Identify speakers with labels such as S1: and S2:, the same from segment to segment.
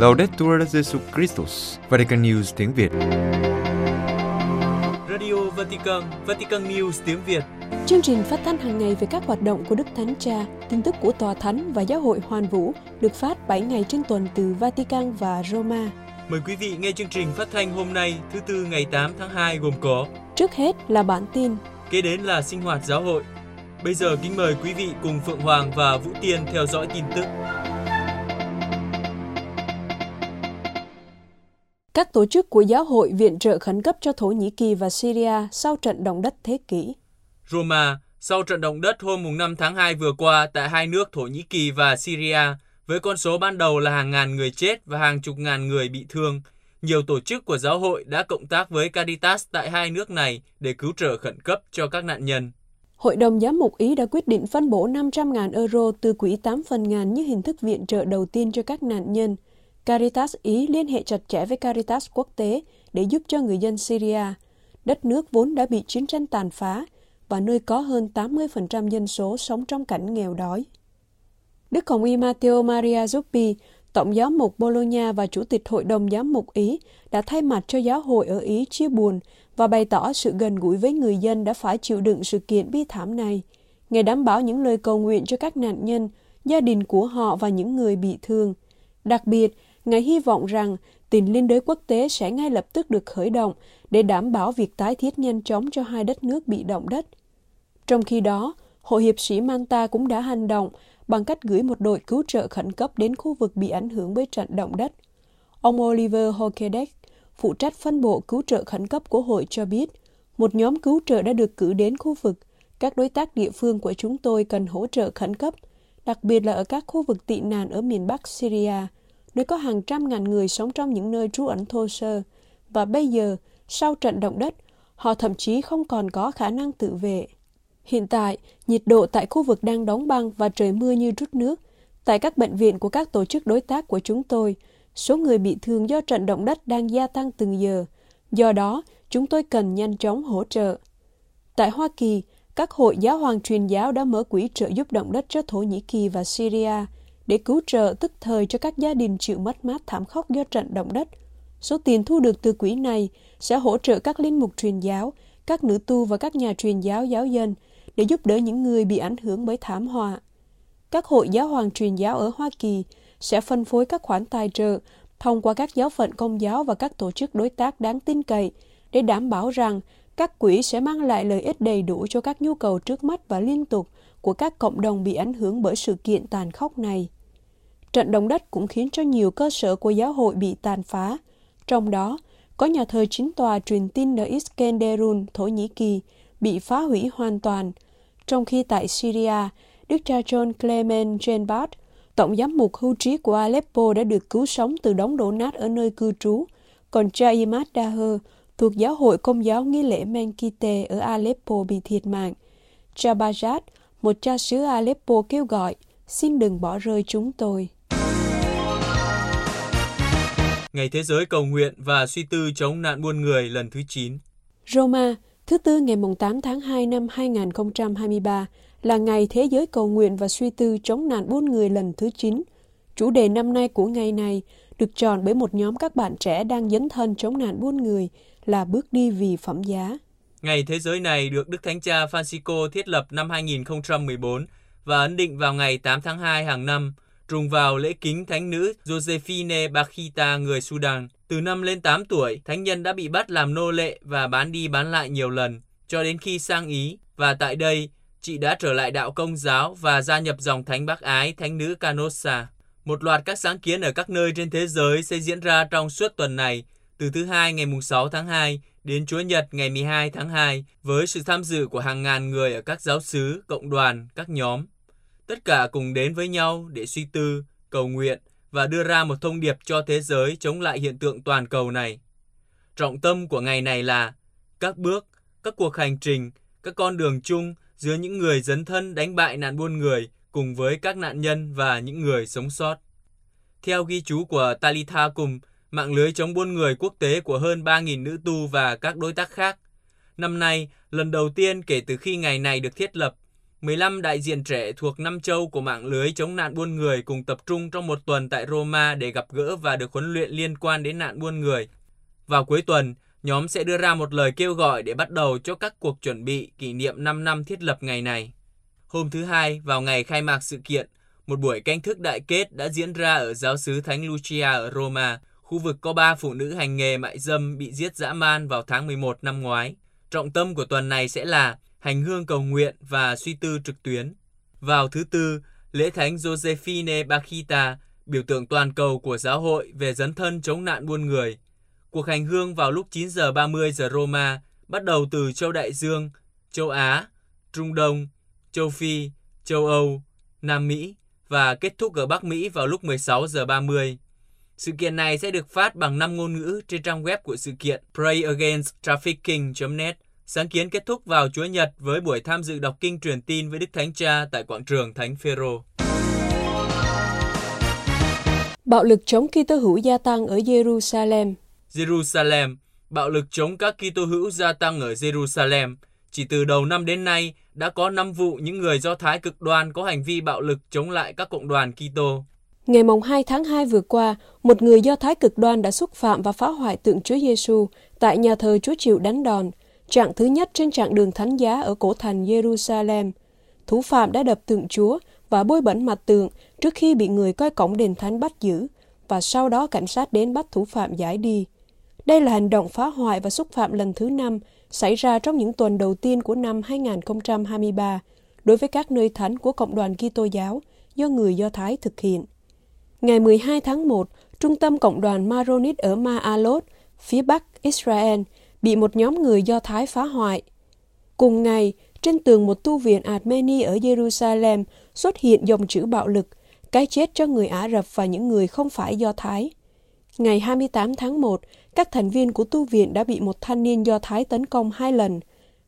S1: Laudetur Jesu Christus, Vatican News tiếng Việt.
S2: Radio Vatican, Vatican News tiếng Việt.
S3: Chương trình phát thanh hàng ngày về các hoạt động của Đức Thánh Cha, tin tức của Tòa Thánh và Giáo hội Hoàn Vũ được phát 7 ngày trên tuần từ Vatican và Roma.
S2: Mời quý vị nghe chương trình phát thanh hôm nay, thứ tư ngày 8 tháng 2 gồm có
S3: Trước hết là bản tin,
S2: Kế đến là sinh hoạt giáo hội. Bây giờ kính mời quý vị cùng Phượng Hoàng và Vũ Tiên theo dõi tin tức.
S3: Các tổ chức của giáo hội viện trợ khẩn cấp cho Thổ Nhĩ Kỳ và Syria sau trận động đất thế kỷ.
S2: Roma, sau trận động đất hôm 5 tháng 2 vừa qua tại hai nước Thổ Nhĩ Kỳ và Syria, với con số ban đầu là hàng ngàn người chết và hàng chục ngàn người bị thương, nhiều tổ chức của giáo hội đã cộng tác với Caritas tại hai nước này để cứu trợ khẩn cấp cho các nạn nhân.
S3: Hội đồng giám mục Ý đã quyết định phân bổ 500.000 euro từ quỹ 8 phần ngàn như hình thức viện trợ đầu tiên cho các nạn nhân. Caritas Ý liên hệ chặt chẽ với Caritas quốc tế để giúp cho người dân Syria, đất nước vốn đã bị chiến tranh tàn phá và nơi có hơn 80% dân số sống trong cảnh nghèo đói. Đức Hồng Y Matteo Maria Zuppi, Tổng giám mục Bologna và Chủ tịch Hội đồng giám mục Ý đã thay mặt cho giáo hội ở Ý chia buồn và bày tỏ sự gần gũi với người dân đã phải chịu đựng sự kiện bi thảm này. Ngài đảm bảo những lời cầu nguyện cho các nạn nhân, gia đình của họ và những người bị thương. Đặc biệt, Ngài hy vọng rằng tình liên đới quốc tế sẽ ngay lập tức được khởi động để đảm bảo việc tái thiết nhanh chóng cho hai đất nước bị động đất. Trong khi đó, Hội hiệp sĩ Manta cũng đã hành động bằng cách gửi một đội cứu trợ khẩn cấp đến khu vực bị ảnh hưởng bởi trận động đất. Ông Oliver Hokedek, phụ trách phân bộ cứu trợ khẩn cấp của hội cho biết, một nhóm cứu trợ đã được cử đến khu vực. Các đối tác địa phương của chúng tôi cần hỗ trợ khẩn cấp, đặc biệt là ở các khu vực tị nạn ở miền Bắc Syria, nơi có hàng trăm ngàn người sống trong những nơi trú ẩn thô sơ. Và bây giờ, sau trận động đất, họ thậm chí không còn có khả năng tự vệ. Hiện tại, nhiệt độ tại khu vực đang đóng băng và trời mưa như rút nước. Tại các bệnh viện của các tổ chức đối tác của chúng tôi, số người bị thương do trận động đất đang gia tăng từng giờ. Do đó, chúng tôi cần nhanh chóng hỗ trợ. Tại Hoa Kỳ, các hội giáo hoàng truyền giáo đã mở quỹ trợ giúp động đất cho Thổ Nhĩ Kỳ và Syria để cứu trợ tức thời cho các gia đình chịu mất mát thảm khốc do trận động đất. Số tiền thu được từ quỹ này sẽ hỗ trợ các linh mục truyền giáo, các nữ tu và các nhà truyền giáo giáo dân để giúp đỡ những người bị ảnh hưởng bởi thảm họa. Các hội giáo hoàng truyền giáo ở Hoa Kỳ sẽ phân phối các khoản tài trợ thông qua các giáo phận công giáo và các tổ chức đối tác đáng tin cậy để đảm bảo rằng các quỹ sẽ mang lại lợi ích đầy đủ cho các nhu cầu trước mắt và liên tục của các cộng đồng bị ảnh hưởng bởi sự kiện tàn khốc này. Trận động đất cũng khiến cho nhiều cơ sở của giáo hội bị tàn phá, trong đó có nhà thờ chính tòa truyền tin ở Iskenderun, Thổ Nhĩ Kỳ, bị phá hủy hoàn toàn, trong khi tại Syria, Đức cha John Clement Jenbart, Tổng giám mục hưu trí của Aleppo đã được cứu sống từ đống đổ nát ở nơi cư trú, còn cha Imad Daher thuộc giáo hội công giáo nghi lễ Menkite ở Aleppo bị thiệt mạng. Cha Bajat, một cha xứ Aleppo kêu gọi, xin đừng bỏ rơi chúng tôi.
S2: Ngày Thế giới cầu nguyện và suy tư chống nạn buôn người lần thứ 9.
S3: Roma, thứ tư ngày 8 tháng 2 năm 2023 là Ngày Thế giới cầu nguyện và suy tư chống nạn buôn người lần thứ 9. Chủ đề năm nay của ngày này được chọn bởi một nhóm các bạn trẻ đang dấn thân chống nạn buôn người là bước đi vì phẩm giá.
S2: Ngày Thế giới này được Đức Thánh Cha Francisco thiết lập năm 2014 và ấn định vào ngày 8 tháng 2 hàng năm, trùng vào lễ kính thánh nữ Josephine Bakhita người Sudan. Từ năm lên 8 tuổi, thánh nhân đã bị bắt làm nô lệ và bán đi bán lại nhiều lần, cho đến khi sang Ý. Và tại đây, chị đã trở lại đạo công giáo và gia nhập dòng thánh bác ái thánh nữ Canossa. Một loạt các sáng kiến ở các nơi trên thế giới sẽ diễn ra trong suốt tuần này, từ thứ hai ngày 6 tháng 2 đến Chúa Nhật ngày 12 tháng 2 với sự tham dự của hàng ngàn người ở các giáo xứ, cộng đoàn, các nhóm. Tất cả cùng đến với nhau để suy tư, cầu nguyện và đưa ra một thông điệp cho thế giới chống lại hiện tượng toàn cầu này. Trọng tâm của ngày này là các bước, các cuộc hành trình, các con đường chung giữa những người dấn thân đánh bại nạn buôn người cùng với các nạn nhân và những người sống sót. Theo ghi chú của Talitha cùng mạng lưới chống buôn người quốc tế của hơn 3.000 nữ tu và các đối tác khác, năm nay lần đầu tiên kể từ khi ngày này được thiết lập, 15 đại diện trẻ thuộc năm châu của mạng lưới chống nạn buôn người cùng tập trung trong một tuần tại Roma để gặp gỡ và được huấn luyện liên quan đến nạn buôn người. Vào cuối tuần, nhóm sẽ đưa ra một lời kêu gọi để bắt đầu cho các cuộc chuẩn bị kỷ niệm 5 năm thiết lập ngày này. Hôm thứ Hai, vào ngày khai mạc sự kiện, một buổi canh thức đại kết đã diễn ra ở giáo sứ Thánh Lucia ở Roma, khu vực có ba phụ nữ hành nghề mại dâm bị giết dã man vào tháng 11 năm ngoái. Trọng tâm của tuần này sẽ là hành hương cầu nguyện và suy tư trực tuyến. Vào thứ Tư, lễ thánh Josephine Bakita, biểu tượng toàn cầu của giáo hội về dấn thân chống nạn buôn người. Cuộc hành hương vào lúc 9 giờ 30 giờ Roma bắt đầu từ châu Đại Dương, châu Á, Trung Đông, châu Phi, châu Âu, Nam Mỹ và kết thúc ở Bắc Mỹ vào lúc 16 giờ 30. Sự kiện này sẽ được phát bằng 5 ngôn ngữ trên trang web của sự kiện prayagainsttrafficking.net. Sáng kiến kết thúc vào Chúa Nhật với buổi tham dự đọc kinh truyền tin với Đức Thánh Cha tại quảng trường Thánh Phêrô.
S3: Bạo lực chống Kitô hữu gia tăng ở Jerusalem.
S2: Jerusalem, bạo lực chống các Kitô hữu gia tăng ở Jerusalem. Chỉ từ đầu năm đến nay, đã có 5 vụ những người Do Thái cực đoan có hành vi bạo lực chống lại các cộng đoàn Kitô.
S3: Ngày mồng 2 tháng 2 vừa qua, một người Do Thái cực đoan đã xúc phạm và phá hoại tượng Chúa Giêsu tại nhà thờ Chúa chịu đánh đòn, trạng thứ nhất trên trạng đường Thánh Giá ở cổ thành Jerusalem. Thủ phạm đã đập tượng Chúa và bôi bẩn mặt tượng trước khi bị người coi cổng đền thánh bắt giữ, và sau đó cảnh sát đến bắt thủ phạm giải đi. Đây là hành động phá hoại và xúc phạm lần thứ năm xảy ra trong những tuần đầu tiên của năm 2023 đối với các nơi thánh của Cộng đoàn Kitô giáo do người Do Thái thực hiện. Ngày 12 tháng 1, Trung tâm Cộng đoàn Maronit ở Maalot, phía bắc Israel, bị một nhóm người Do Thái phá hoại. Cùng ngày, trên tường một tu viện Armeni ở Jerusalem xuất hiện dòng chữ bạo lực, cái chết cho người Ả Rập và những người không phải Do Thái. Ngày 28 tháng 1, các thành viên của tu viện đã bị một thanh niên Do Thái tấn công hai lần.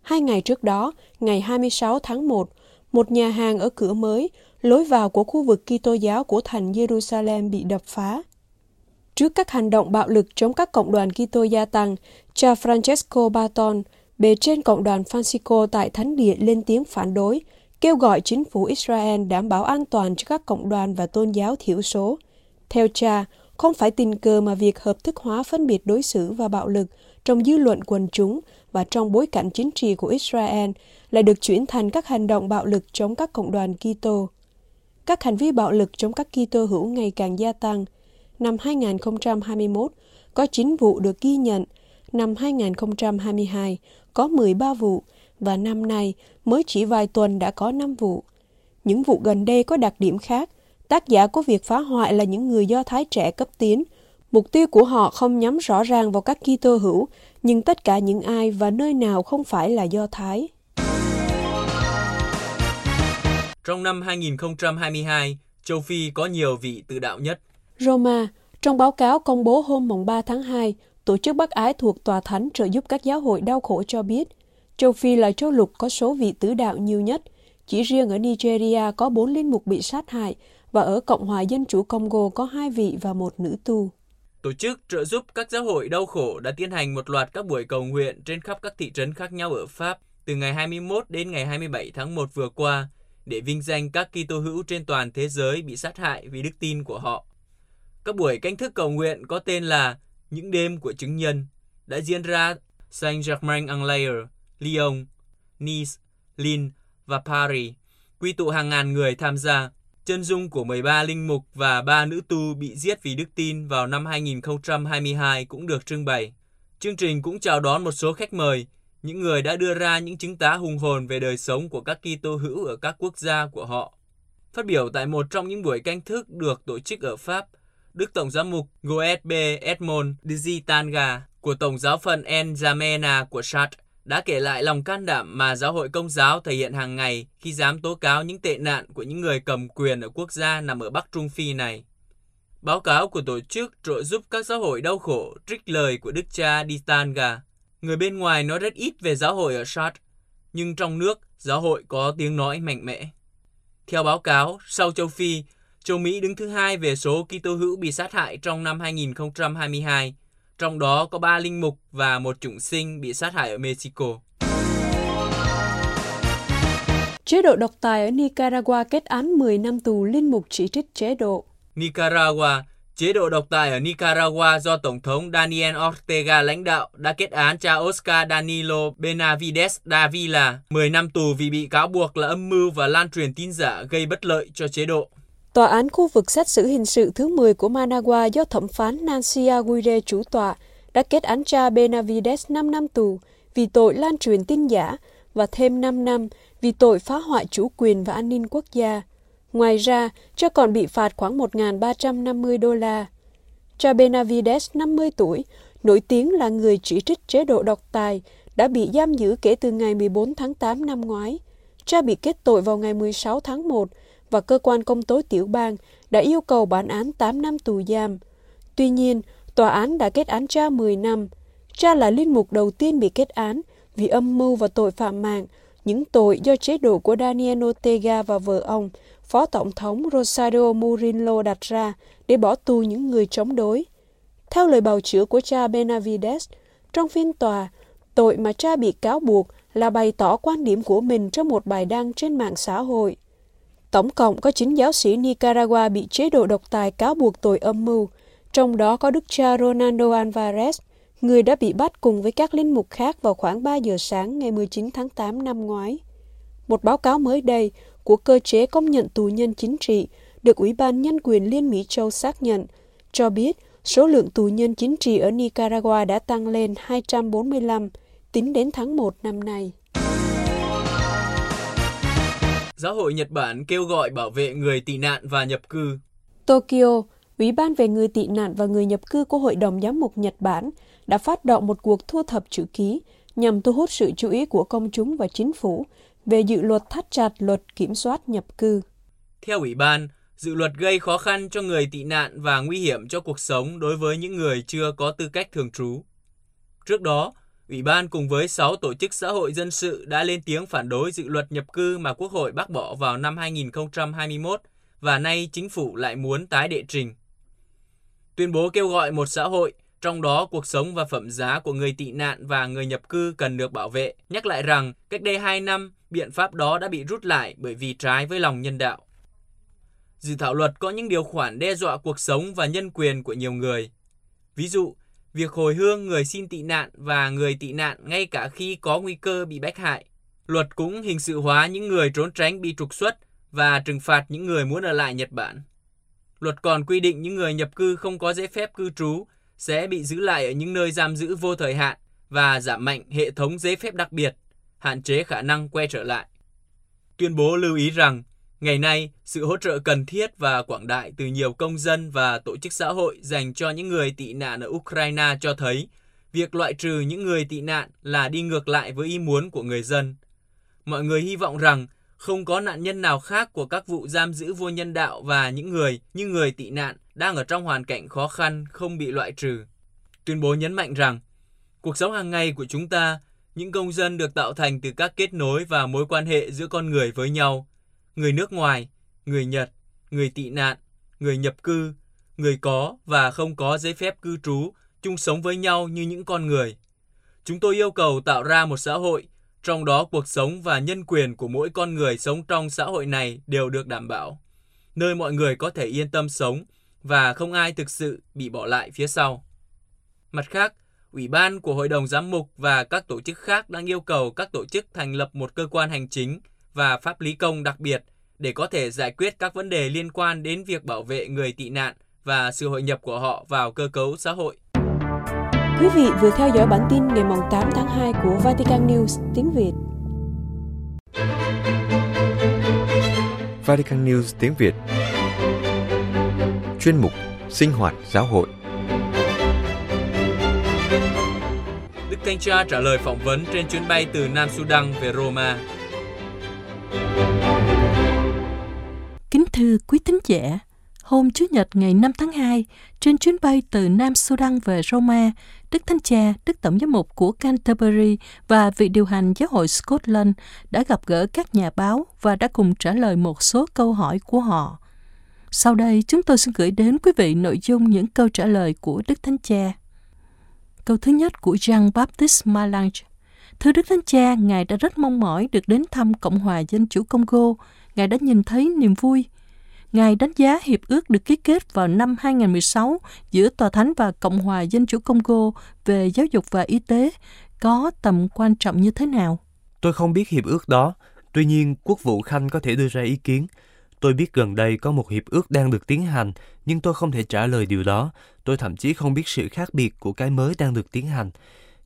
S3: Hai ngày trước đó, ngày 26 tháng 1, một nhà hàng ở cửa mới, lối vào của khu vực Kitô giáo của thành Jerusalem bị đập phá. Trước các hành động bạo lực chống các cộng đoàn Kitô gia tăng, cha Francesco Barton, bề trên cộng đoàn Francisco tại Thánh địa lên tiếng phản đối, kêu gọi chính phủ Israel đảm bảo an toàn cho các cộng đoàn và tôn giáo thiểu số. Theo cha, không phải tình cờ mà việc hợp thức hóa phân biệt đối xử và bạo lực trong dư luận quần chúng và trong bối cảnh chính trị của Israel lại được chuyển thành các hành động bạo lực chống các cộng đoàn Kitô. Các hành vi bạo lực chống các Kitô hữu ngày càng gia tăng. Năm 2021 có 9 vụ được ghi nhận, năm 2022 có 13 vụ và năm nay mới chỉ vài tuần đã có 5 vụ. Những vụ gần đây có đặc điểm khác – Tác giả của việc phá hoại là những người Do Thái trẻ cấp tiến. Mục tiêu của họ không nhắm rõ ràng vào các Kitô hữu, nhưng tất cả những ai và nơi nào không phải là Do Thái.
S2: Trong năm 2022, châu Phi có nhiều vị tự đạo nhất.
S3: Roma, trong báo cáo công bố hôm mùng 3 tháng 2, Tổ chức bác Ái thuộc Tòa Thánh trợ giúp các giáo hội đau khổ cho biết, châu Phi là châu lục có số vị tứ đạo nhiều nhất. Chỉ riêng ở Nigeria có bốn linh mục bị sát hại và ở Cộng hòa Dân chủ Congo có hai vị và một nữ tu.
S2: Tổ chức trợ giúp các giáo hội đau khổ đã tiến hành một loạt các buổi cầu nguyện trên khắp các thị trấn khác nhau ở Pháp từ ngày 21 đến ngày 27 tháng 1 vừa qua để vinh danh các Kitô hữu trên toàn thế giới bị sát hại vì đức tin của họ. Các buổi canh thức cầu nguyện có tên là Những đêm của chứng nhân đã diễn ra Saint-Germain-en-Laye, Lyon, Nice, Lille và Paris, quy tụ hàng ngàn người tham gia. Chân dung của 13 linh mục và 3 nữ tu bị giết vì đức tin vào năm 2022 cũng được trưng bày. Chương trình cũng chào đón một số khách mời, những người đã đưa ra những chứng tá hùng hồn về đời sống của các Kitô hữu ở các quốc gia của họ. Phát biểu tại một trong những buổi canh thức được tổ chức ở Pháp, Đức Tổng giám mục Goethe Edmond Digitanga của Tổng giáo phận N'Djamena của Chad đã kể lại lòng can đảm mà giáo hội công giáo thể hiện hàng ngày khi dám tố cáo những tệ nạn của những người cầm quyền ở quốc gia nằm ở Bắc Trung Phi này. Báo cáo của tổ chức trợ giúp các giáo hội đau khổ trích lời của Đức cha Ditanga. Người bên ngoài nói rất ít về giáo hội ở Chad, nhưng trong nước giáo hội có tiếng nói mạnh mẽ. Theo báo cáo, sau châu Phi, châu Mỹ đứng thứ hai về số Kitô hữu bị sát hại trong năm 2022 trong đó có ba linh mục và một chủng sinh bị sát hại ở Mexico.
S3: Chế độ độc tài ở Nicaragua kết án 10 năm tù linh mục chỉ trích chế độ.
S2: Nicaragua, chế độ độc tài ở Nicaragua do Tổng thống Daniel Ortega lãnh đạo đã kết án cha Oscar Danilo Benavides Davila 10 năm tù vì bị cáo buộc là âm mưu và lan truyền tin giả gây bất lợi cho chế độ.
S3: Tòa án khu vực xét xử hình sự thứ 10 của Managua do thẩm phán Nancy Aguirre chủ tọa đã kết án cha Benavides 5 năm tù vì tội lan truyền tin giả và thêm 5 năm vì tội phá hoại chủ quyền và an ninh quốc gia. Ngoài ra, cha còn bị phạt khoảng 1.350 đô la. Cha Benavides, 50 tuổi, nổi tiếng là người chỉ trích chế độ độc tài, đã bị giam giữ kể từ ngày 14 tháng 8 năm ngoái. Cha bị kết tội vào ngày 16 tháng 1 và cơ quan công tố tiểu bang đã yêu cầu bản án 8 năm tù giam. Tuy nhiên, tòa án đã kết án cha 10 năm. Cha là linh mục đầu tiên bị kết án vì âm mưu và tội phạm mạng, những tội do chế độ của Daniel Ortega và vợ ông, Phó Tổng thống Rosario Murillo đặt ra để bỏ tù những người chống đối. Theo lời bào chữa của cha Benavides, trong phiên tòa, tội mà cha bị cáo buộc là bày tỏ quan điểm của mình trong một bài đăng trên mạng xã hội. Tổng cộng có 9 giáo sĩ Nicaragua bị chế độ độc tài cáo buộc tội âm mưu, trong đó có đức cha Ronaldo Alvarez, người đã bị bắt cùng với các linh mục khác vào khoảng 3 giờ sáng ngày 19 tháng 8 năm ngoái. Một báo cáo mới đây của cơ chế công nhận tù nhân chính trị được Ủy ban Nhân quyền Liên Mỹ Châu xác nhận, cho biết số lượng tù nhân chính trị ở Nicaragua đã tăng lên 245 tính đến tháng 1 năm nay.
S2: Giáo hội Nhật Bản kêu gọi bảo vệ người tị nạn và nhập cư.
S3: Tokyo, Ủy ban về người tị nạn và người nhập cư của Hội đồng Giám mục Nhật Bản đã phát động một cuộc thu thập chữ ký nhằm thu hút sự chú ý của công chúng và chính phủ về dự luật thắt chặt luật kiểm soát nhập cư.
S2: Theo Ủy ban, dự luật gây khó khăn cho người tị nạn và nguy hiểm cho cuộc sống đối với những người chưa có tư cách thường trú. Trước đó, Ủy ban cùng với 6 tổ chức xã hội dân sự đã lên tiếng phản đối dự luật nhập cư mà Quốc hội bác bỏ vào năm 2021 và nay chính phủ lại muốn tái đệ trình. Tuyên bố kêu gọi một xã hội, trong đó cuộc sống và phẩm giá của người tị nạn và người nhập cư cần được bảo vệ, nhắc lại rằng cách đây 2 năm, biện pháp đó đã bị rút lại bởi vì trái với lòng nhân đạo. Dự thảo luật có những điều khoản đe dọa cuộc sống và nhân quyền của nhiều người. Ví dụ, việc hồi hương người xin tị nạn và người tị nạn ngay cả khi có nguy cơ bị bách hại. Luật cũng hình sự hóa những người trốn tránh bị trục xuất và trừng phạt những người muốn ở lại Nhật Bản. Luật còn quy định những người nhập cư không có giấy phép cư trú sẽ bị giữ lại ở những nơi giam giữ vô thời hạn và giảm mạnh hệ thống giấy phép đặc biệt, hạn chế khả năng quay trở lại. Tuyên bố lưu ý rằng, ngày nay, sự hỗ trợ cần thiết và quảng đại từ nhiều công dân và tổ chức xã hội dành cho những người tị nạn ở Ukraine cho thấy việc loại trừ những người tị nạn là đi ngược lại với ý muốn của người dân. Mọi người hy vọng rằng không có nạn nhân nào khác của các vụ giam giữ vô nhân đạo và những người như người tị nạn đang ở trong hoàn cảnh khó khăn không bị loại trừ. Tuyên bố nhấn mạnh rằng, cuộc sống hàng ngày của chúng ta, những công dân được tạo thành từ các kết nối và mối quan hệ giữa con người với nhau, người nước ngoài, người Nhật, người tị nạn, người nhập cư, người có và không có giấy phép cư trú chung sống với nhau như những con người. Chúng tôi yêu cầu tạo ra một xã hội trong đó cuộc sống và nhân quyền của mỗi con người sống trong xã hội này đều được đảm bảo, nơi mọi người có thể yên tâm sống và không ai thực sự bị bỏ lại phía sau. Mặt khác, Ủy ban của Hội đồng Giám mục và các tổ chức khác đang yêu cầu các tổ chức thành lập một cơ quan hành chính và pháp lý công đặc biệt để có thể giải quyết các vấn đề liên quan đến việc bảo vệ người tị nạn và sự hội nhập của họ vào cơ cấu xã hội.
S3: Quý vị vừa theo dõi bản tin ngày 8 tháng 2 của Vatican News tiếng Việt.
S1: Vatican News tiếng Việt Chuyên mục Sinh hoạt giáo hội
S2: Đức Thanh Cha trả lời phỏng vấn trên chuyến bay từ Nam Sudan về Roma.
S4: Kính thưa quý tín giả, Hôm Chủ nhật ngày 5 tháng 2, trên chuyến bay từ Nam Sudan về Roma, Đức Thánh Cha, Đức Tổng giám mục của Canterbury và vị điều hành giáo hội Scotland đã gặp gỡ các nhà báo và đã cùng trả lời một số câu hỏi của họ. Sau đây, chúng tôi xin gửi đến quý vị nội dung những câu trả lời của Đức Thánh Cha. Câu thứ nhất của Jean-Baptiste Malange. Thưa Đức Thánh Cha, Ngài đã rất mong mỏi được đến thăm Cộng hòa Dân chủ Congo. Ngài đã nhìn thấy niềm vui. Ngài đánh giá hiệp ước được ký kết vào năm 2016 giữa Tòa Thánh và Cộng hòa Dân chủ Congo về giáo dục và y tế có tầm quan trọng như thế nào?
S5: Tôi không biết hiệp ước đó, tuy nhiên Quốc vụ Khanh có thể đưa ra ý kiến. Tôi biết gần đây có một hiệp ước đang được tiến hành, nhưng tôi không thể trả lời điều đó. Tôi thậm chí không biết sự khác biệt của cái mới đang được tiến hành.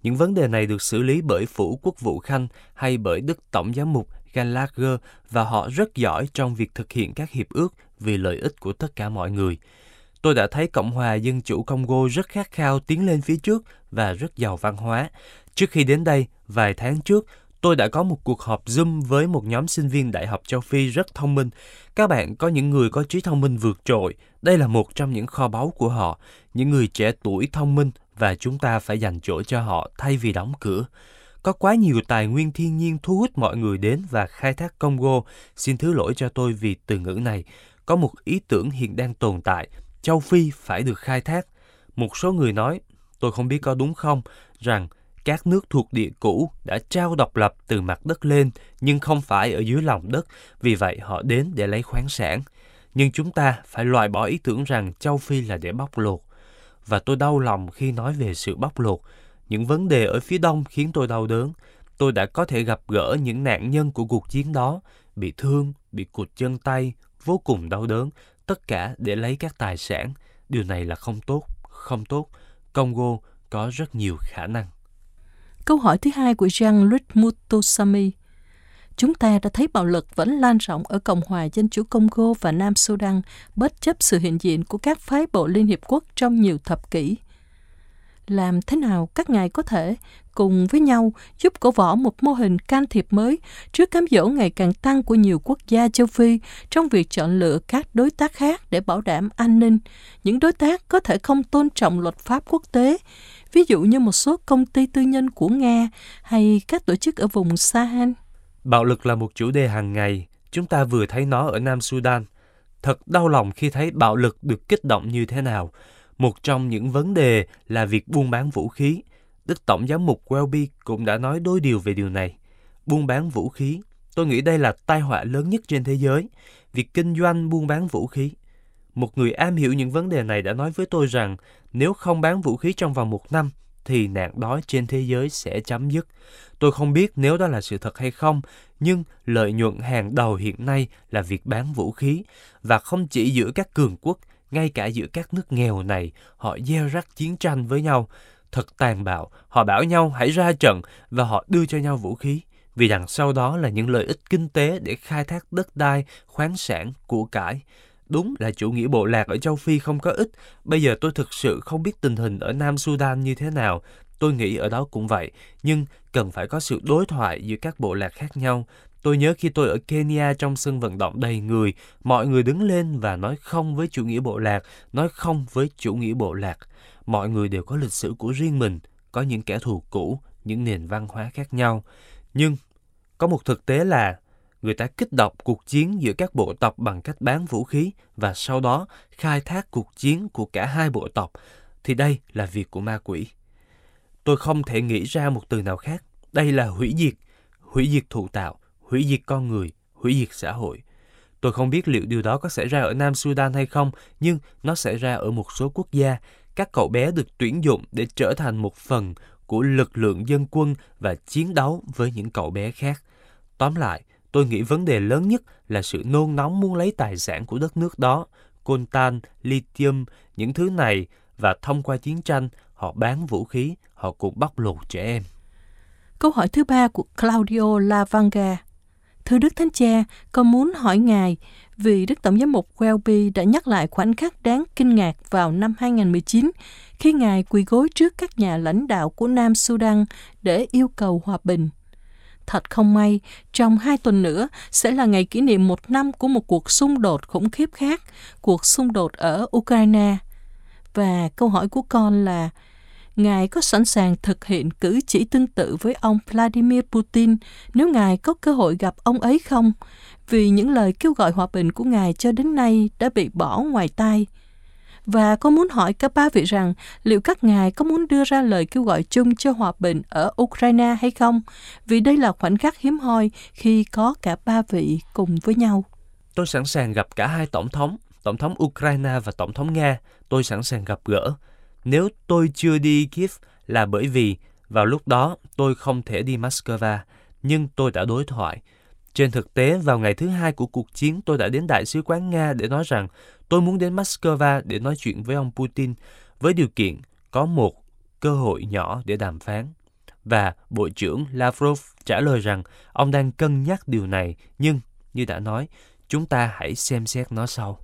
S5: Những vấn đề này được xử lý bởi Phủ Quốc vụ Khanh hay bởi Đức Tổng Giám mục Gallagher và họ rất giỏi trong việc thực hiện các hiệp ước vì lợi ích của tất cả mọi người. Tôi đã thấy Cộng hòa Dân chủ Congo rất khát khao tiến lên phía trước và rất giàu văn hóa. Trước khi đến đây, vài tháng trước, tôi đã có một cuộc họp Zoom với một nhóm sinh viên Đại học châu Phi rất thông minh. Các bạn có những người có trí thông minh vượt trội. Đây là một trong những kho báu của họ. Những người trẻ tuổi thông minh và chúng ta phải dành chỗ cho họ thay vì đóng cửa. Có quá nhiều tài nguyên thiên nhiên thu hút mọi người đến và khai thác Congo. Xin thứ lỗi cho tôi vì từ ngữ này. Có một ý tưởng hiện đang tồn tại. Châu Phi phải được khai thác. Một số người nói, tôi không biết có đúng không, rằng các nước thuộc địa cũ đã trao độc lập từ mặt đất lên nhưng không phải ở dưới lòng đất, vì vậy họ đến để lấy khoáng sản. Nhưng chúng ta phải loại bỏ ý tưởng rằng châu Phi là để bóc lột. Và tôi đau lòng khi nói về sự bóc lột. Những vấn đề ở phía đông khiến tôi đau đớn. Tôi đã có thể gặp gỡ những nạn nhân của cuộc chiến đó, bị thương, bị cụt chân tay, vô cùng đau đớn, tất cả để lấy các tài sản. Điều này là không tốt, không tốt. Congo có rất nhiều khả năng.
S4: Câu hỏi thứ hai của Jean-Luc Mutosami. Chúng ta đã thấy bạo lực vẫn lan rộng ở Cộng hòa Dân chủ Congo và Nam Sudan bất chấp sự hiện diện của các phái bộ Liên Hiệp Quốc trong nhiều thập kỷ. Làm thế nào các ngài có thể cùng với nhau giúp cổ võ một mô hình can thiệp mới trước cám dỗ ngày càng tăng của nhiều quốc gia châu Phi trong việc chọn lựa các đối tác khác để bảo đảm an ninh, những đối tác có thể không tôn trọng luật pháp quốc tế, ví dụ như một số công ty tư nhân của Nga hay các tổ chức ở vùng Sahel.
S5: Bạo lực là một chủ đề hàng ngày, chúng ta vừa thấy nó ở Nam Sudan. Thật đau lòng khi thấy bạo lực được kích động như thế nào. Một trong những vấn đề là việc buôn bán vũ khí. Đức Tổng giám mục Welby cũng đã nói đôi điều về điều này. Buôn bán vũ khí, tôi nghĩ đây là tai họa lớn nhất trên thế giới. Việc kinh doanh buôn bán vũ khí. Một người am hiểu những vấn đề này đã nói với tôi rằng nếu không bán vũ khí trong vòng một năm, thì nạn đói trên thế giới sẽ chấm dứt. Tôi không biết nếu đó là sự thật hay không, nhưng lợi nhuận hàng đầu hiện nay là việc bán vũ khí, và không chỉ giữa các cường quốc, ngay cả giữa các nước nghèo này, họ gieo rắc chiến tranh với nhau. Thật tàn bạo, họ bảo nhau hãy ra trận và họ đưa cho nhau vũ khí, vì đằng sau đó là những lợi ích kinh tế để khai thác đất đai, khoáng sản, của cải. Đúng là chủ nghĩa bộ lạc ở châu Phi không có ích. Bây giờ tôi thực sự không biết tình hình ở Nam Sudan như thế nào. Tôi nghĩ ở đó cũng vậy, nhưng cần phải có sự đối thoại giữa các bộ lạc khác nhau. Tôi nhớ khi tôi ở Kenya trong sân vận động đầy người, mọi người đứng lên và nói không với chủ nghĩa bộ lạc, nói không với chủ nghĩa bộ lạc. Mọi người đều có lịch sử của riêng mình, có những kẻ thù cũ, những nền văn hóa khác nhau. Nhưng có một thực tế là người ta kích động cuộc chiến giữa các bộ tộc bằng cách bán vũ khí và sau đó khai thác cuộc chiến của cả hai bộ tộc, thì đây là việc của ma quỷ. Tôi không thể nghĩ ra một từ nào khác. Đây là hủy diệt, hủy diệt thụ tạo, hủy diệt con người, hủy diệt xã hội. Tôi không biết liệu điều đó có xảy ra ở Nam Sudan hay không, nhưng nó xảy ra ở một số quốc gia. Các cậu bé được tuyển dụng để trở thành một phần của lực lượng dân quân và chiến đấu với những cậu bé khác. Tóm lại, tôi nghĩ vấn đề lớn nhất là sự nôn nóng muốn lấy tài sản của đất nước đó, coltan, lithium, những thứ này và thông qua chiến tranh, họ bán vũ khí, họ cũng bóc lột trẻ em.
S4: Câu hỏi thứ ba của Claudio Lavanga. Thưa Đức Thánh Cha, con muốn hỏi Ngài vì Đức Tổng giám mục Welby đã nhắc lại khoảnh khắc đáng kinh ngạc vào năm 2019 khi Ngài quỳ gối trước các nhà lãnh đạo của Nam Sudan để yêu cầu hòa bình. Thật không may, trong hai tuần nữa sẽ là ngày kỷ niệm một năm của một cuộc xung đột khủng khiếp khác, cuộc xung đột ở Ukraine. Và câu hỏi của con là, Ngài có sẵn sàng thực hiện cử chỉ tương tự với ông Vladimir Putin nếu Ngài có cơ hội gặp ông ấy không? Vì những lời kêu gọi hòa bình của Ngài cho đến nay đã bị bỏ ngoài tai. Và có muốn hỏi các ba vị rằng liệu các ngài có muốn đưa ra lời kêu gọi chung cho hòa bình ở Ukraine hay không? Vì đây là khoảnh khắc hiếm hoi khi có cả ba vị cùng với nhau.
S5: Tôi sẵn sàng gặp cả hai tổng thống, tổng thống Ukraine và tổng thống Nga. Tôi sẵn sàng gặp gỡ. Nếu tôi chưa đi Kiev là bởi vì vào lúc đó tôi không thể đi Moscow, nhưng tôi đã đối thoại. Trên thực tế, vào ngày thứ hai của cuộc chiến, tôi đã đến Đại sứ quán Nga để nói rằng tôi muốn đến Moscow để nói chuyện với ông Putin với điều kiện có một cơ hội nhỏ để đàm phán. Và Bộ trưởng Lavrov trả lời rằng ông đang cân nhắc điều này, nhưng như đã nói, chúng ta hãy xem xét nó sau.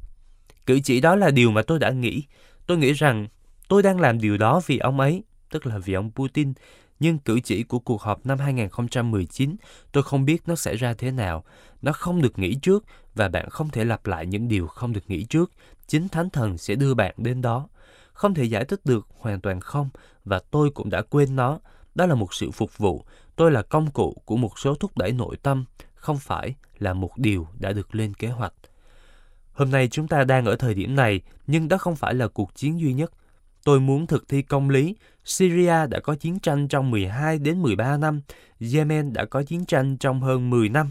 S5: Cử chỉ đó là điều mà tôi đã nghĩ. Tôi nghĩ rằng tôi đang làm điều đó vì ông ấy, tức là vì ông Putin, nhưng cử chỉ của cuộc họp năm 2019, tôi không biết nó sẽ ra thế nào. Nó không được nghĩ trước và bạn không thể lặp lại những điều không được nghĩ trước. Chính Thánh Thần sẽ đưa bạn đến đó. Không thể giải thích được, hoàn toàn không, và tôi cũng đã quên nó. Đó là một sự phục vụ. Tôi là công cụ của một số thúc đẩy nội tâm, không phải là một điều đã được lên kế hoạch. Hôm nay chúng ta đang ở thời điểm này, nhưng đó không phải là cuộc chiến duy nhất. Tôi muốn thực thi công lý. Syria đã có chiến tranh trong 12 đến 13 năm. Yemen đã có chiến tranh trong hơn 10 năm.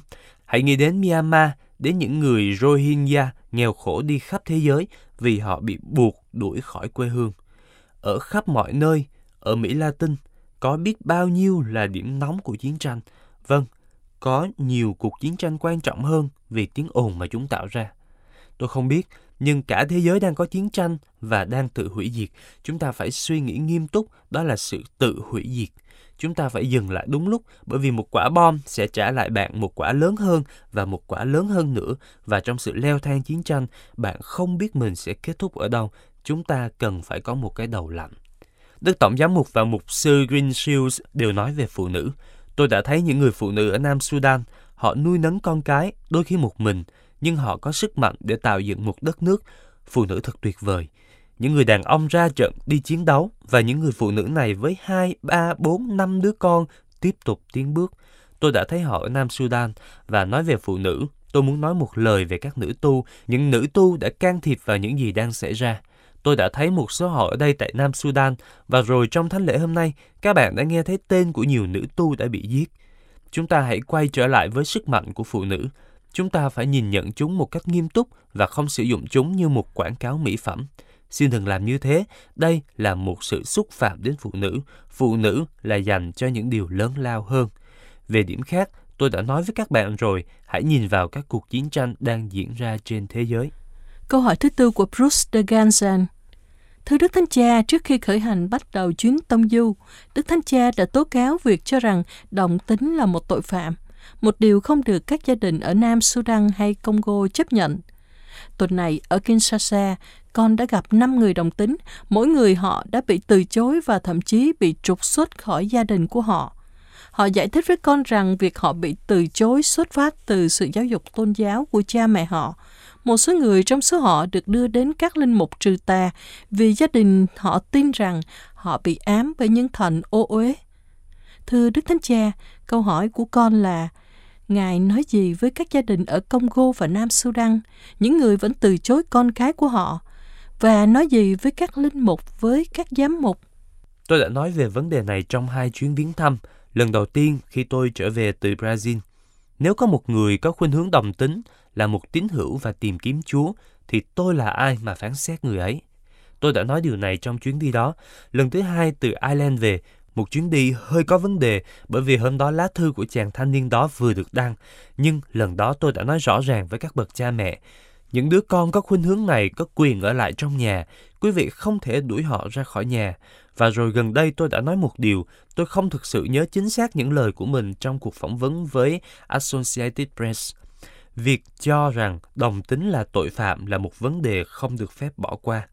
S5: Hãy nghĩ đến Myanmar, đến những người Rohingya nghèo khổ đi khắp thế giới vì họ bị buộc đuổi khỏi quê hương. Ở khắp mọi nơi, ở Mỹ Latin, có biết bao nhiêu là điểm nóng của chiến tranh. Vâng, có nhiều cuộc chiến tranh quan trọng hơn vì tiếng ồn mà chúng tạo ra. Tôi không biết, nhưng cả thế giới đang có chiến tranh và đang tự hủy diệt. Chúng ta phải suy nghĩ nghiêm túc, đó là sự tự hủy diệt. Chúng ta phải dừng lại đúng lúc, bởi vì một quả bom sẽ trả lại bạn một quả lớn hơn và một quả lớn hơn nữa. Và trong sự leo thang chiến tranh, bạn không biết mình sẽ kết thúc ở đâu. Chúng ta cần phải có một cái đầu lạnh. Đức Tổng Giám mục và Mục sư Green Shields đều nói về phụ nữ. Tôi đã thấy những người phụ nữ ở Nam Sudan, họ nuôi nấng con cái, đôi khi một mình, nhưng họ có sức mạnh để tạo dựng một đất nước. Phụ nữ thật tuyệt vời. Những người đàn ông ra trận đi chiến đấu và những người phụ nữ này với hai, ba, bốn, năm đứa con tiếp tục tiến bước. Tôi đã thấy họ ở Nam Sudan và nói về phụ nữ. Tôi muốn nói một lời về các nữ tu, những nữ tu đã can thiệp vào những gì đang xảy ra. Tôi đã thấy một số họ ở đây tại Nam Sudan và rồi trong thánh lễ hôm nay, các bạn đã nghe thấy tên của nhiều nữ tu đã bị giết. Chúng ta hãy quay trở lại với sức mạnh của phụ nữ. Chúng ta phải nhìn nhận chúng một cách nghiêm túc và không sử dụng chúng như một quảng cáo mỹ phẩm. Xin đừng làm như thế, đây là một sự xúc phạm đến phụ nữ. Phụ nữ là dành cho những điều lớn lao hơn. Về điểm khác, tôi đã nói với các bạn rồi, hãy nhìn vào các cuộc chiến tranh đang diễn ra trên thế giới.
S4: Câu hỏi thứ tư của Bruce de Gansen. Thưa Đức Thánh Cha, trước khi khởi hành bắt đầu chuyến tông du, Đức Thánh Cha đã tố cáo việc cho rằng động tính là một tội phạm, một điều không được các gia đình ở Nam Sudan hay Congo chấp nhận. Tuần này, ở Kinshasa, con đã gặp 5 người đồng tính, mỗi người họ đã bị từ chối và thậm chí bị trục xuất khỏi gia đình của họ. Họ giải thích với con rằng việc họ bị từ chối xuất phát từ sự giáo dục tôn giáo của cha mẹ họ. Một số người trong số họ được đưa đến các linh mục trừ tà vì gia đình họ tin rằng họ bị ám bởi những thần ô uế. Thưa Đức Thánh Cha, câu hỏi của con là Ngài nói gì với các gia đình ở Congo và Nam Sudan, những người vẫn từ chối con cái của họ, và nói gì với các linh mục, với các giám mục?
S5: Tôi đã nói về vấn đề này trong hai chuyến viếng thăm, lần đầu tiên khi tôi trở về từ Brazil. Nếu có một người có khuynh hướng đồng tính, là một tín hữu và tìm kiếm Chúa, thì tôi là ai mà phán xét người ấy? Tôi đã nói điều này trong chuyến đi đó. Lần thứ hai từ Ireland về, một chuyến đi hơi có vấn đề bởi vì hôm đó lá thư của chàng thanh niên đó vừa được đăng. Nhưng lần đó tôi đã nói rõ ràng với các bậc cha mẹ. Những đứa con có khuynh hướng này có quyền ở lại trong nhà. Quý vị không thể đuổi họ ra khỏi nhà. Và rồi gần đây tôi đã nói một điều, tôi không thực sự nhớ chính xác những lời của mình trong cuộc phỏng vấn với Associated Press. Việc cho rằng đồng tính là tội phạm là một vấn đề không được phép bỏ qua.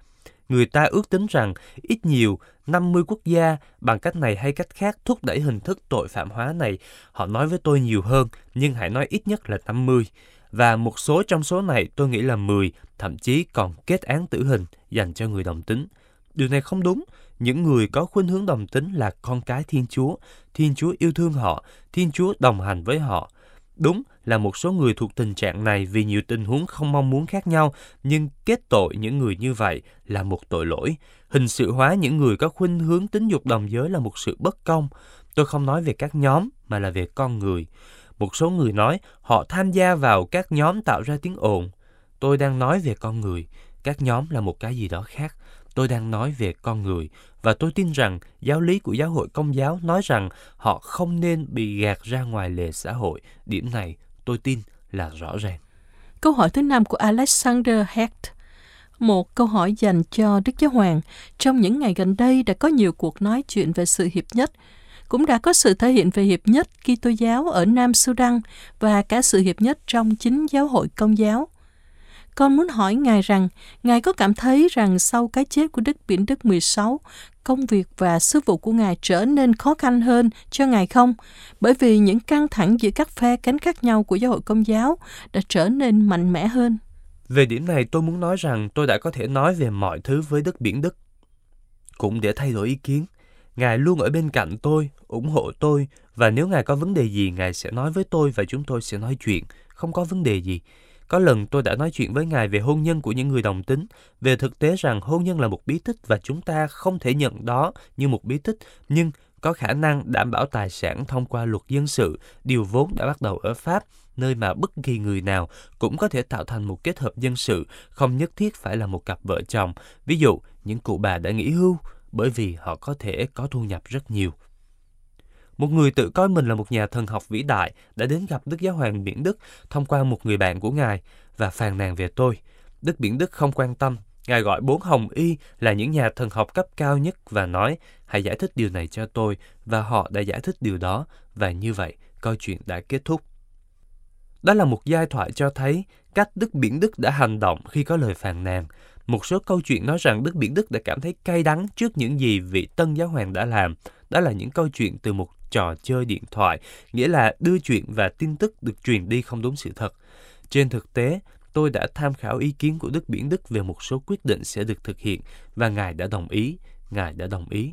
S5: Người ta ước tính rằng ít nhiều 50 quốc gia bằng cách này hay cách khác thúc đẩy hình thức tội phạm hóa này. Họ nói với tôi nhiều hơn, nhưng hãy nói ít nhất là 50. Và một số trong số này tôi nghĩ là 10, thậm chí còn kết án tử hình dành cho người đồng tính. Điều này không đúng. Những người có khuynh hướng đồng tính là con cái Thiên Chúa. Thiên Chúa yêu thương họ, Thiên Chúa đồng hành với họ. Đúng là một số người thuộc tình trạng này vì nhiều tình huống không mong muốn khác nhau, nhưng kết tội những người như vậy là một tội lỗi. Hình sự hóa những người có khuynh hướng tính dục đồng giới là một sự bất công. Tôi không nói về các nhóm mà là về con người. Một số người nói họ tham gia vào các nhóm tạo ra tiếng ồn. Tôi đang nói về con người. Các nhóm là một cái gì đó khác. Tôi đang nói về con người và tôi tin rằng giáo lý của giáo hội công giáo nói rằng họ không nên bị gạt ra ngoài lề xã hội. Điểm này tôi tin là rõ ràng.
S4: Câu hỏi thứ năm của Alexander Hecht. Một câu hỏi dành cho Đức Giáo Hoàng. Trong những ngày gần đây đã có nhiều cuộc nói chuyện về sự hiệp nhất. Cũng đã có sự thể hiện về hiệp nhất Kitô giáo ở Nam Sudan và cả sự hiệp nhất trong chính giáo hội công giáo. Con muốn hỏi Ngài rằng, Ngài có cảm thấy rằng sau cái chết của Đức Biển Đức 16, công việc và sứ vụ của Ngài trở nên khó khăn hơn cho Ngài không? Bởi vì những căng thẳng giữa các phe cánh khác nhau của giáo hội công giáo đã trở nên mạnh mẽ hơn.
S5: Về điểm này tôi muốn nói rằng tôi đã có thể nói về mọi thứ với Đức Biển Đức. Cũng để thay đổi ý kiến, Ngài luôn ở bên cạnh tôi, ủng hộ tôi và nếu Ngài có vấn đề gì, Ngài sẽ nói với tôi và chúng tôi sẽ nói chuyện, không có vấn đề gì. Có lần tôi đã nói chuyện với Ngài về hôn nhân của những người đồng tính, về thực tế rằng hôn nhân là một bí tích và chúng ta không thể nhận đó như một bí tích, nhưng có khả năng đảm bảo tài sản thông qua luật dân sự, điều vốn đã bắt đầu ở Pháp, nơi mà bất kỳ người nào cũng có thể tạo thành một kết hợp dân sự, không nhất thiết phải là một cặp vợ chồng. Ví dụ, những cụ bà đã nghỉ hưu, bởi vì họ có thể có thu nhập rất nhiều. Một người tự coi mình là một nhà thần học vĩ đại đã đến gặp Đức Giáo hoàng Biển Đức thông qua một người bạn của Ngài và phàn nàn về tôi. Đức Biển Đức không quan tâm. Ngài gọi bốn hồng y là những nhà thần học cấp cao nhất và nói, hãy giải thích điều này cho tôi và họ đã giải thích điều đó và như vậy, câu chuyện đã kết thúc. Đó là một giai thoại cho thấy cách Đức Biển Đức đã hành động khi có lời phàn nàn. Một số câu chuyện nói rằng Đức Biển Đức đã cảm thấy cay đắng trước những gì vị tân giáo hoàng đã làm. Đó là những câu chuyện từ một trò chơi điện thoại, nghĩa là đưa chuyện và tin tức được truyền đi không đúng sự thật. Trên thực tế, tôi đã tham khảo ý kiến của Đức Biển Đức về một số quyết định sẽ được thực hiện và Ngài đã đồng ý. Ngài đã đồng ý.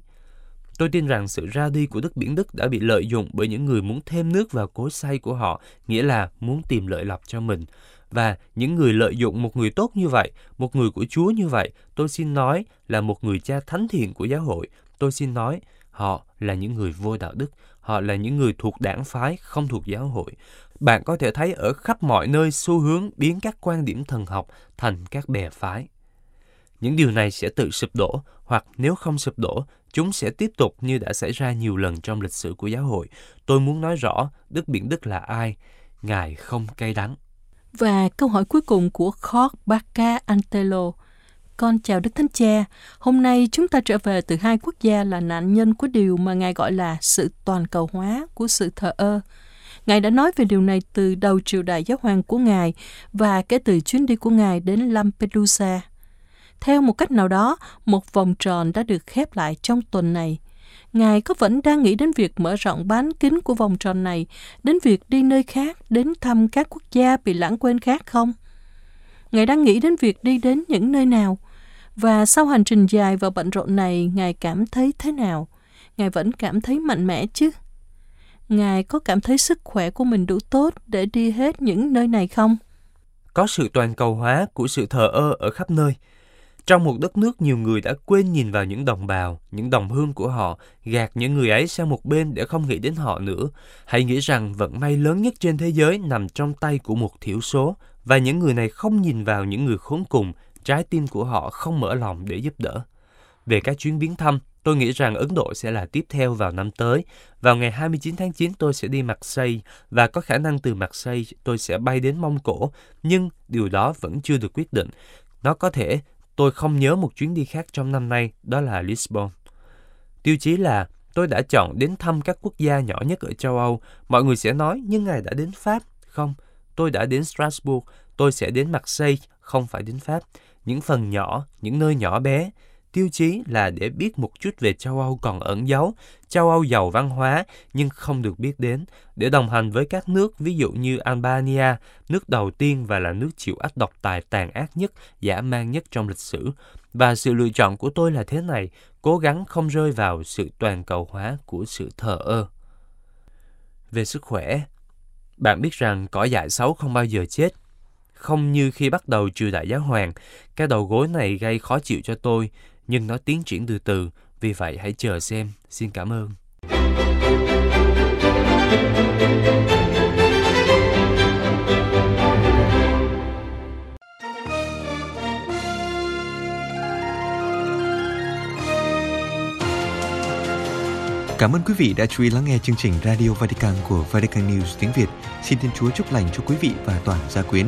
S5: Tôi tin rằng sự ra đi của Đức Biển Đức đã bị lợi dụng bởi những người muốn thêm nước vào cối xay của họ, nghĩa là muốn tìm lợi lộc cho mình. Và những người lợi dụng một người tốt như vậy, một người của Chúa như vậy, tôi xin nói là một người cha thánh thiện của giáo hội. Tôi xin nói, họ là những người vô đạo đức, họ là những người thuộc đảng phái, không thuộc giáo hội. Bạn có thể thấy ở khắp mọi nơi xu hướng biến các quan điểm thần học thành các bè phái. Những điều này sẽ tự sụp đổ, hoặc nếu không sụp đổ, chúng sẽ tiếp tục như đã xảy ra nhiều lần trong lịch sử của giáo hội. Tôi muốn nói rõ Đức Biển Đức là ai. Ngài không cay đắng.
S4: Và câu hỏi cuối cùng của Jorge Baca Antelo. Con chào Đức Thánh Cha, hôm nay chúng ta trở về từ hai quốc gia là nạn nhân của điều mà Ngài gọi là sự toàn cầu hóa của sự thờ ơ. Ngài đã nói về điều này từ đầu triều đại giáo hoàng của Ngài và kể từ chuyến đi của Ngài đến Lampedusa. Theo một cách nào đó, một vòng tròn đã được khép lại trong tuần này. Ngài có vẫn đang nghĩ đến việc mở rộng bán kính của vòng tròn này, đến việc đi nơi khác, đến thăm các quốc gia bị lãng quên khác không? Ngài đang nghĩ đến việc đi đến những nơi nào? Và sau hành trình dài và bận rộn này, Ngài cảm thấy thế nào? Ngài vẫn cảm thấy mạnh mẽ chứ? Ngài có cảm thấy sức khỏe của mình đủ tốt để đi hết những nơi này không?
S5: Có sự toàn cầu hóa của sự thờ ơ ở khắp nơi. Trong một đất nước nhiều người đã quên nhìn vào những đồng bào, những đồng hương của họ, gạt những người ấy sang một bên để không nghĩ đến họ nữa. Hãy nghĩ rằng vận may lớn nhất trên thế giới nằm trong tay của một thiểu số, và những người này không nhìn vào những người khốn cùng, trái tim của họ không mở lòng để giúp đỡ. Về các chuyến viếng thăm, tôi nghĩ rằng Ấn Độ sẽ là tiếp theo vào năm tới. Vào ngày 29 tháng 9 tôi sẽ đi Marseille và có khả năng từ Marseille tôi sẽ bay đến Mông Cổ, nhưng điều đó vẫn chưa được quyết định. Nó có thể tôi không nhớ một chuyến đi khác trong năm nay, đó là Lisbon. Tiêu chí là tôi đã chọn đến thăm các quốc gia nhỏ nhất ở châu Âu. Mọi người sẽ nói, nhưng ngài đã đến Pháp. Không, tôi đã đến Strasbourg, tôi sẽ đến Marseille, không phải đến Pháp. Những phần nhỏ, những nơi nhỏ bé, tiêu chí là để biết một chút về châu Âu còn ẩn giấu, châu Âu giàu văn hóa nhưng không được biết đến, để đồng hành với các nước ví dụ như Albania, nước đầu tiên và là nước chịu ách độc tài tàn ác nhất, dã man nhất trong lịch sử. Và sự lựa chọn của tôi là thế này, cố gắng không rơi vào sự toàn cầu hóa của sự thờ ơ. Về sức khỏe, Bạn biết rằng cỏ dại xấu không bao giờ chết. Không như khi bắt đầu triều đại giáo hoàng, cái đầu gối này gây khó chịu cho tôi, nhưng nó tiến triển từ từ, vì vậy hãy chờ xem. Xin cảm ơn.
S1: Cảm ơn quý vị đã chú ý lắng nghe chương trình Radio Vatican của Vatican News tiếng Việt. Xin Thiên Chúa chúc lành cho quý vị và toàn gia quyến.